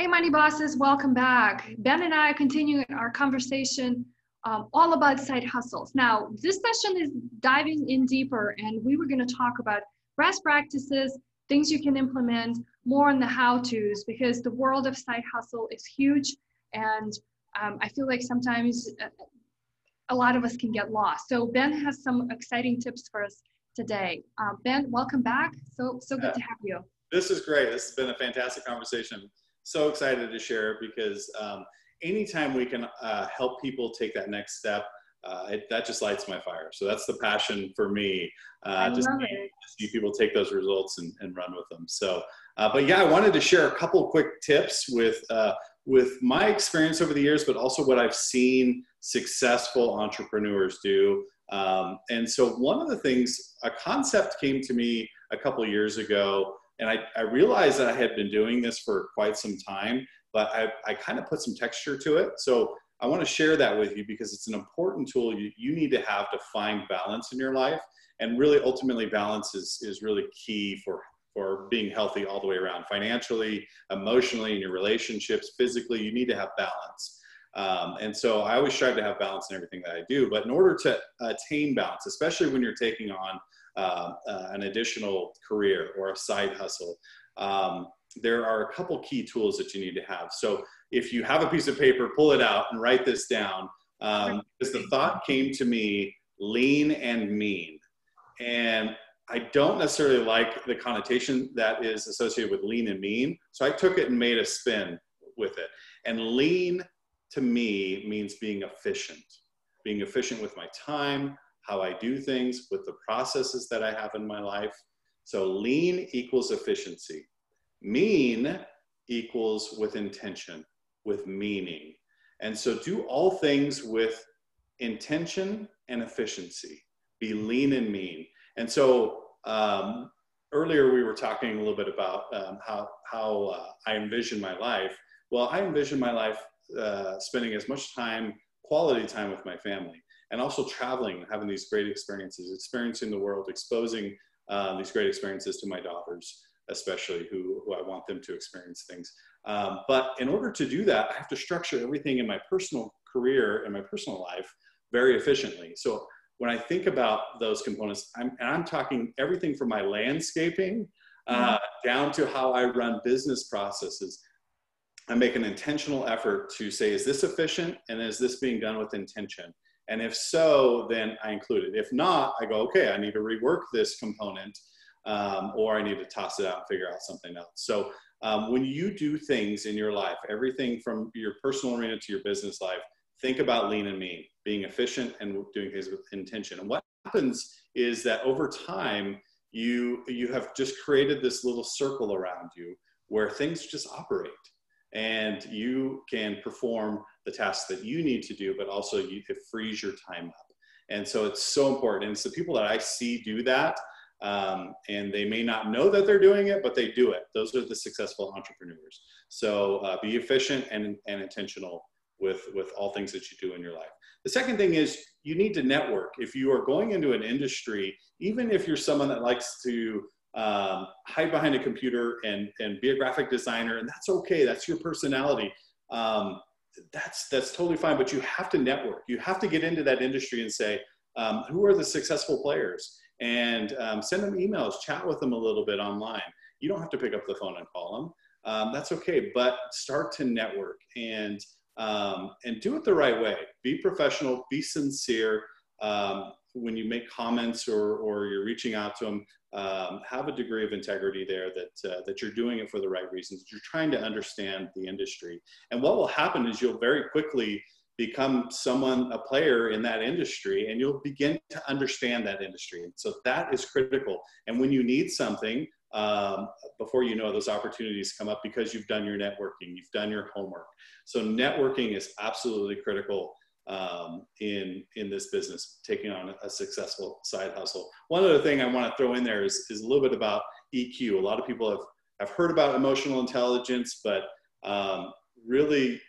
Hey, Money Bosses, welcome back. Ben and I are continuing our conversation um, all about side hustles. Now, this session is diving in deeper, and we were going to talk about best practices, things you can implement, more on the how to's, because the world of side hustle is huge. And um, I feel like sometimes uh, a lot of us can get lost. So, Ben has some exciting tips for us today. Uh, ben, welcome back. So, so good yeah. to have you. This is great. This has been a fantastic conversation so excited to share because um, anytime we can uh, help people take that next step, uh, it, that just lights my fire. So that's the passion for me. Uh, just see people take those results and, and run with them. So, uh, but yeah, I wanted to share a couple quick tips with uh, with my experience over the years, but also what I've seen successful entrepreneurs do. Um, and so, one of the things, a concept came to me a couple years ago and I, I realized that I had been doing this for quite some time, but I, I kind of put some texture to it. So I want to share that with you because it's an important tool you, you need to have to find balance in your life. And really, ultimately, balance is, is really key for, for being healthy all the way around financially, emotionally, in your relationships, physically. You need to have balance. Um, and so I always strive to have balance in everything that I do. But in order to attain balance, especially when you're taking on uh, uh, an additional career or a side hustle, um, there are a couple key tools that you need to have. So if you have a piece of paper, pull it out and write this down. Um, because the thought came to me lean and mean. And I don't necessarily like the connotation that is associated with lean and mean. So I took it and made a spin with it. And lean to me means being efficient, being efficient with my time, how I do things, with the processes that I have in my life. So lean equals efficiency. Mean equals with intention, with meaning. And so do all things with intention and efficiency. Be lean and mean. And so um, earlier we were talking a little bit about um, how, how uh, I envision my life. Well, I envision my life uh, spending as much time, quality time with my family and also traveling, having these great experiences, experiencing the world, exposing um, these great experiences to my daughters, especially who, who I want them to experience things. Um, but in order to do that, I have to structure everything in my personal career and my personal life very efficiently. So when I think about those components, I'm, and I'm talking everything from my landscaping uh, mm-hmm. down to how I run business processes. I make an intentional effort to say, is this efficient and is this being done with intention? And if so, then I include it. If not, I go, okay, I need to rework this component um, or I need to toss it out and figure out something else. So um, when you do things in your life, everything from your personal arena to your business life, think about lean and mean, being efficient and doing things with intention. And what happens is that over time, you, you have just created this little circle around you where things just operate and you can perform the tasks that you need to do, but also you, it frees your time up. And so it's so important. And it's the people that I see do that, um, and they may not know that they're doing it, but they do it. Those are the successful entrepreneurs. So uh, be efficient and, and intentional with, with all things that you do in your life. The second thing is you need to network. If you are going into an industry, even if you're someone that likes to um, hide behind a computer and, and be a graphic designer, and that's okay. That's your personality. Um, that's that's totally fine. But you have to network. You have to get into that industry and say, um, who are the successful players, and um, send them emails, chat with them a little bit online. You don't have to pick up the phone and call them. Um, that's okay. But start to network and um, and do it the right way. Be professional. Be sincere. Um, when you make comments or, or you're reaching out to them, um, have a degree of integrity there that, uh, that you're doing it for the right reasons. You're trying to understand the industry. And what will happen is you'll very quickly become someone, a player in that industry, and you'll begin to understand that industry. So that is critical. And when you need something, um, before you know those opportunities come up because you've done your networking, you've done your homework. So networking is absolutely critical um, in in this business, taking on a successful side hustle. One other thing I want to throw in there is, is a little bit about EQ. A lot of people have, have heard about emotional intelligence, but um, really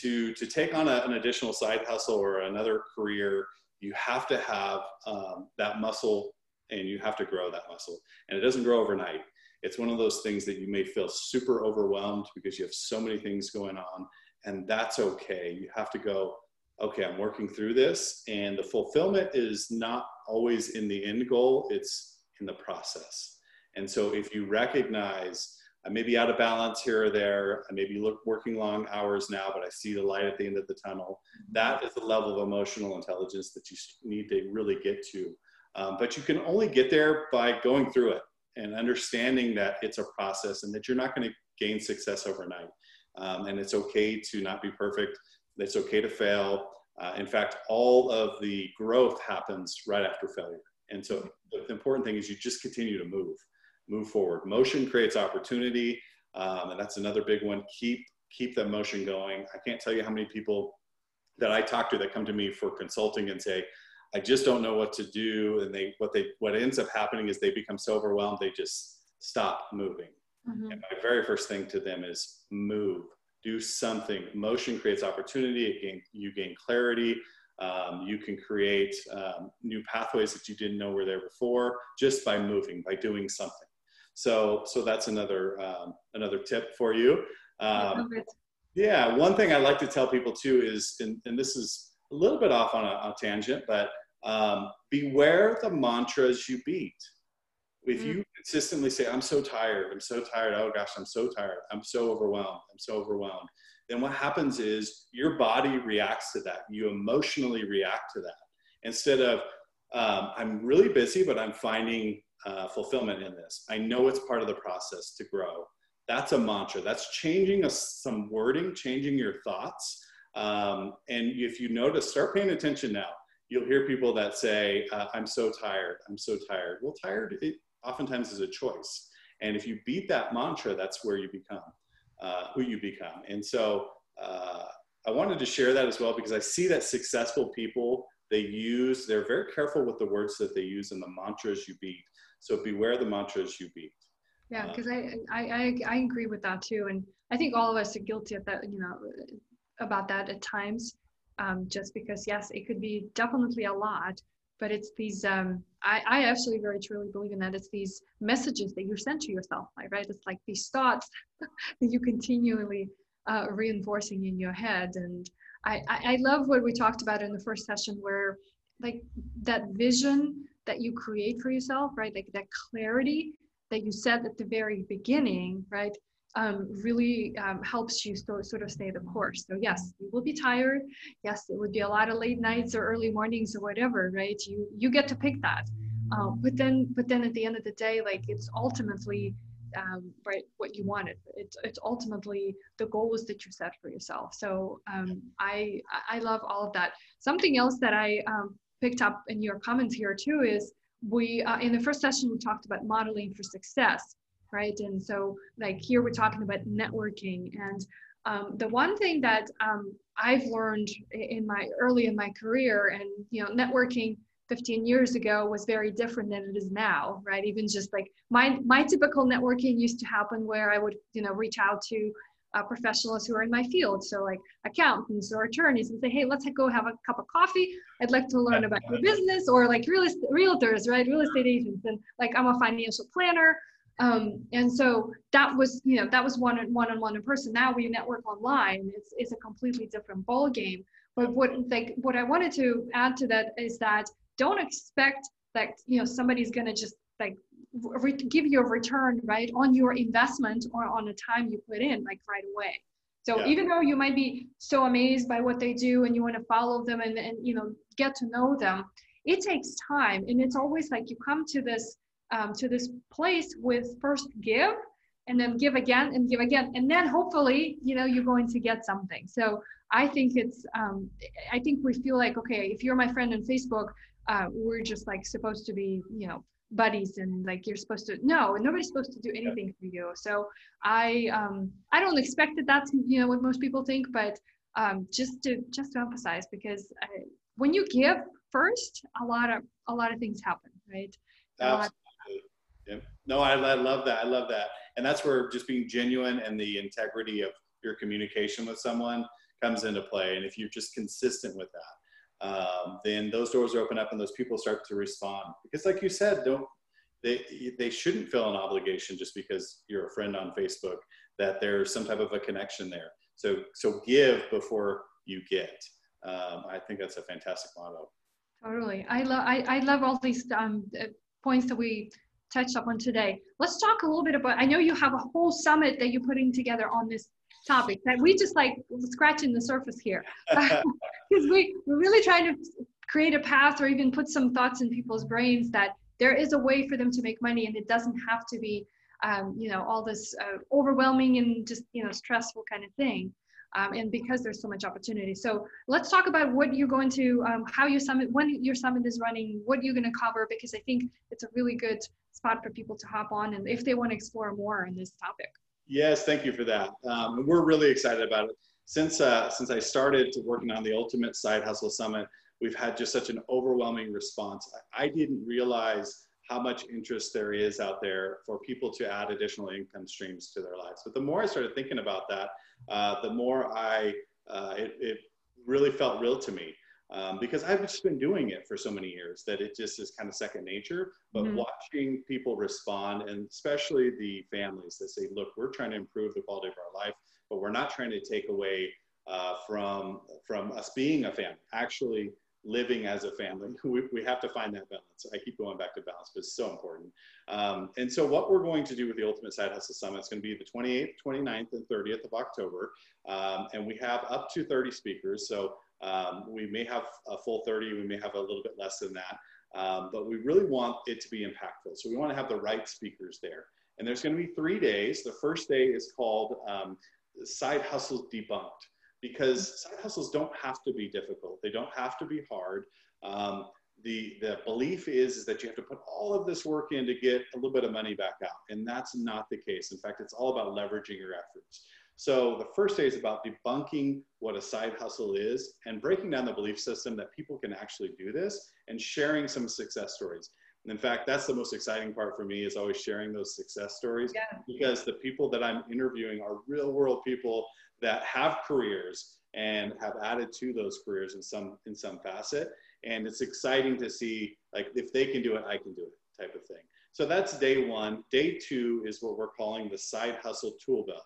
to to take on a, an additional side hustle or another career, you have to have um, that muscle and you have to grow that muscle, and it doesn't grow overnight. it's one of those things that you may feel super overwhelmed because you have so many things going on and that's okay you have to go okay i'm working through this and the fulfillment is not always in the end goal it's in the process and so if you recognize I may be out of balance here or there. I may be look, working long hours now, but I see the light at the end of the tunnel. That is the level of emotional intelligence that you need to really get to. Um, but you can only get there by going through it and understanding that it's a process and that you're not going to gain success overnight. Um, and it's okay to not be perfect. It's okay to fail. Uh, in fact, all of the growth happens right after failure. And so the important thing is you just continue to move move forward. Motion creates opportunity, um, and that's another big one. Keep keep that motion going. I can't tell you how many people that I talk to that come to me for consulting and say, I just don't know what to do. And they what they what ends up happening is they become so overwhelmed they just stop moving. Mm-hmm. And my very first thing to them is move, do something. Motion creates opportunity. It gain, you gain clarity. Um, you can create um, new pathways that you didn't know were there before just by moving, by doing something. So, so that's another um, another tip for you. Um, yeah, one thing I like to tell people too is, and, and this is a little bit off on a, a tangent, but um, beware the mantras you beat. If you mm. consistently say, "I'm so tired," "I'm so tired," "Oh gosh, I'm so tired," "I'm so overwhelmed," "I'm so overwhelmed," then what happens is your body reacts to that. You emotionally react to that instead of um, I'm really busy, but I'm finding uh, fulfillment in this. I know it's part of the process to grow. That's a mantra. That's changing a, some wording, changing your thoughts. Um, and if you notice, start paying attention now. You'll hear people that say, uh, I'm so tired. I'm so tired. Well, tired it oftentimes is a choice. And if you beat that mantra, that's where you become, uh, who you become. And so uh, I wanted to share that as well because I see that successful people, they use, they're very careful with the words that they use and the mantras you beat. So beware the mantras you beat. Yeah, because uh, I, I, I agree with that too, and I think all of us are guilty of that. You know, about that at times. Um, just because yes, it could be definitely a lot, but it's these. Um, I, I actually very truly believe in that. It's these messages that you send to yourself, right? It's like these thoughts that you continually uh, reinforcing in your head, and I, I, I love what we talked about in the first session, where like that vision that you create for yourself, right? Like that clarity that you said at the very beginning, right? Um, really um, helps you so, sort of stay the course. So yes, you will be tired. Yes, it would be a lot of late nights or early mornings or whatever, right? You you get to pick that. Um, but then but then at the end of the day, like it's ultimately um, right what you wanted. It's it's ultimately the goals that you set for yourself. So um, I I love all of that. Something else that I um, picked up in your comments here too is we uh, in the first session we talked about modeling for success right and so like here we're talking about networking and um, the one thing that um, i've learned in my early in my career and you know networking 15 years ago was very different than it is now right even just like my my typical networking used to happen where i would you know reach out to uh, professionals who are in my field. So like accountants or attorneys and say, hey, let's go have a cup of coffee. I'd like to learn about your business or like real estate, realtors, right? Real estate agents. And like, I'm a financial planner. Um, and so that was, you know, that was one on one on one in person. Now we network online. It's, it's a completely different ball game. But what like what I wanted to add to that is that don't expect that you know somebody's gonna just like re- give you a return right on your investment or on the time you put in like right away so yeah. even though you might be so amazed by what they do and you want to follow them and, and you know get to know them it takes time and it's always like you come to this um, to this place with first give and then give again and give again. And then hopefully you know you're going to get something. So i think it's um, i think we feel like okay if you're my friend on facebook uh, we're just like supposed to be you know buddies and like you're supposed to no nobody's supposed to do anything for you. So i um i don't expect that that's you know what most people think but um just to just to emphasize because I, when you give first a lot of a lot of things happen right? Absolutely. Yeah. no I, I love that i love that and that's where just being genuine and the integrity of your communication with someone comes into play and if you're just consistent with that um, then those doors are open up and those people start to respond. Because, like you said, don't they, they shouldn't feel an obligation just because you're a friend on Facebook, that there's some type of a connection there. So, so give before you get. Um, I think that's a fantastic motto. Totally. I love, I, I love all these um, uh, points that we touched upon today. Let's talk a little bit about, I know you have a whole summit that you're putting together on this topic that we just like scratching the surface here because we, we're really trying to create a path or even put some thoughts in people's brains that there is a way for them to make money and it doesn't have to be um, you know all this uh, overwhelming and just you know stressful kind of thing um, and because there's so much opportunity. So let's talk about what you're going to um, how your summit when your summit is running what you're going to cover because i think it's a really good spot for people to hop on and if they want to explore more on this topic. Yes thank you for that. Um, we're really excited about it. Since uh, since i started working on the ultimate side hustle summit we've had just such an overwhelming response. I didn't realize how much interest there is out there for people to add additional income streams to their lives. But the more I started thinking about that, uh, the more I, uh, it, it, really felt real to me. Um, because I've just been doing it for so many years that it just is kind of second nature. But mm-hmm. watching people respond, and especially the families that say, look, we're trying to improve the quality of our life, but we're not trying to take away uh, from, from us being a family. Actually, living as a family. We, we have to find that balance. I keep going back to balance, but it's so important. Um, and so what we're going to do with the Ultimate Side Hustle Summit is going to be the 28th, 29th, and 30th of October. Um, and we have up to 30 speakers. So um, we may have a full 30, we may have a little bit less than that. Um, but we really want it to be impactful. So we want to have the right speakers there. And there's going to be three days. The first day is called um, Side Hustles Debunked because side hustles don't have to be difficult. They don't have to be hard. Um, the, the belief is, is that you have to put all of this work in to get a little bit of money back out. And that's not the case. In fact, it's all about leveraging your efforts. So the first day is about debunking what a side hustle is and breaking down the belief system that people can actually do this and sharing some success stories. And in fact, that's the most exciting part for me is always sharing those success stories yeah. because the people that I'm interviewing are real world people that have careers and have added to those careers in some in some facet and it's exciting to see like if they can do it i can do it type of thing so that's day one day two is what we're calling the side hustle tool belt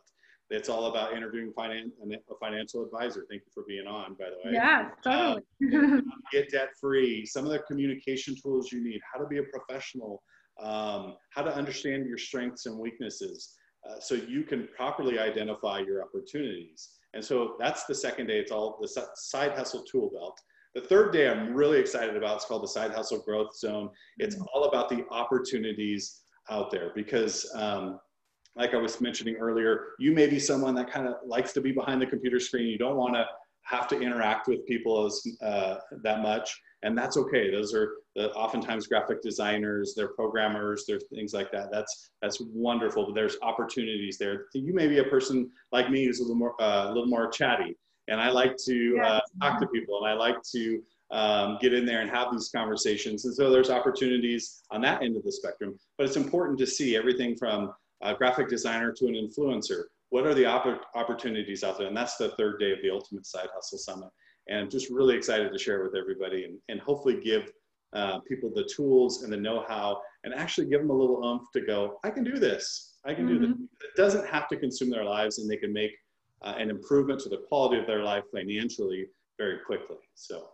it's all about interviewing finance, a financial advisor. Thank you for being on, by the way. Yeah, totally. Um, get debt free. Some of the communication tools you need. How to be a professional. Um, how to understand your strengths and weaknesses. Uh, so you can properly identify your opportunities. And so that's the second day. It's all the side hustle tool belt. The third day I'm really excited about. It's called the side hustle growth zone. It's mm-hmm. all about the opportunities out there because, um, like I was mentioning earlier, you may be someone that kind of likes to be behind the computer screen. You don't want to have to interact with people as uh, that much, and that's okay. Those are the, oftentimes graphic designers, they're programmers, there's things like that. That's that's wonderful. But there's opportunities there. You may be a person like me who's a little more uh, a little more chatty, and I like to uh, talk to people, and I like to um, get in there and have these conversations. And so there's opportunities on that end of the spectrum. But it's important to see everything from a graphic designer to an influencer. What are the opp- opportunities out there? And that's the third day of the Ultimate Side Hustle Summit. And I'm just really excited to share with everybody and, and hopefully give uh, people the tools and the know-how and actually give them a little oomph to go, I can do this. I can mm-hmm. do this. Mm-hmm. It doesn't have to consume their lives and they can make uh, an improvement to the quality of their life financially very quickly. So.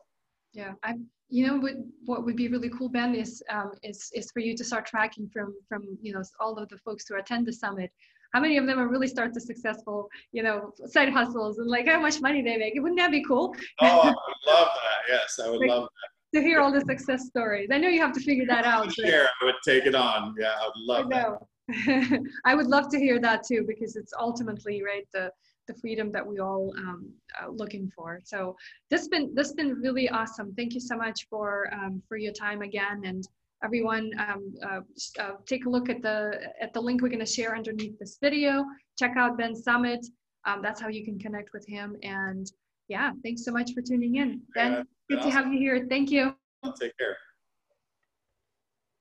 Yeah, I, you know, what, what would be really cool, Ben, is, um, is, is for you to start tracking from, from, you know, all of the folks who attend the summit, how many of them are really start the successful, you know, side hustles and like how much money they make. Wouldn't that be cool? Oh, I would love that. Yes, I would like, love that to hear all the success stories. I know you have to figure that out. Sure, I would take it on. Yeah, I would love I that. I would love to hear that too, because it's ultimately right the the freedom that we all um, uh, looking for. So this been this been really awesome. Thank you so much for um, for your time again, and everyone um, uh, uh, take a look at the at the link we're going to share underneath this video. Check out Ben summit. Um, that's how you can connect with him. And yeah, thanks so much for tuning in, Ben. Yeah. Good to have you here. Thank you. Take care.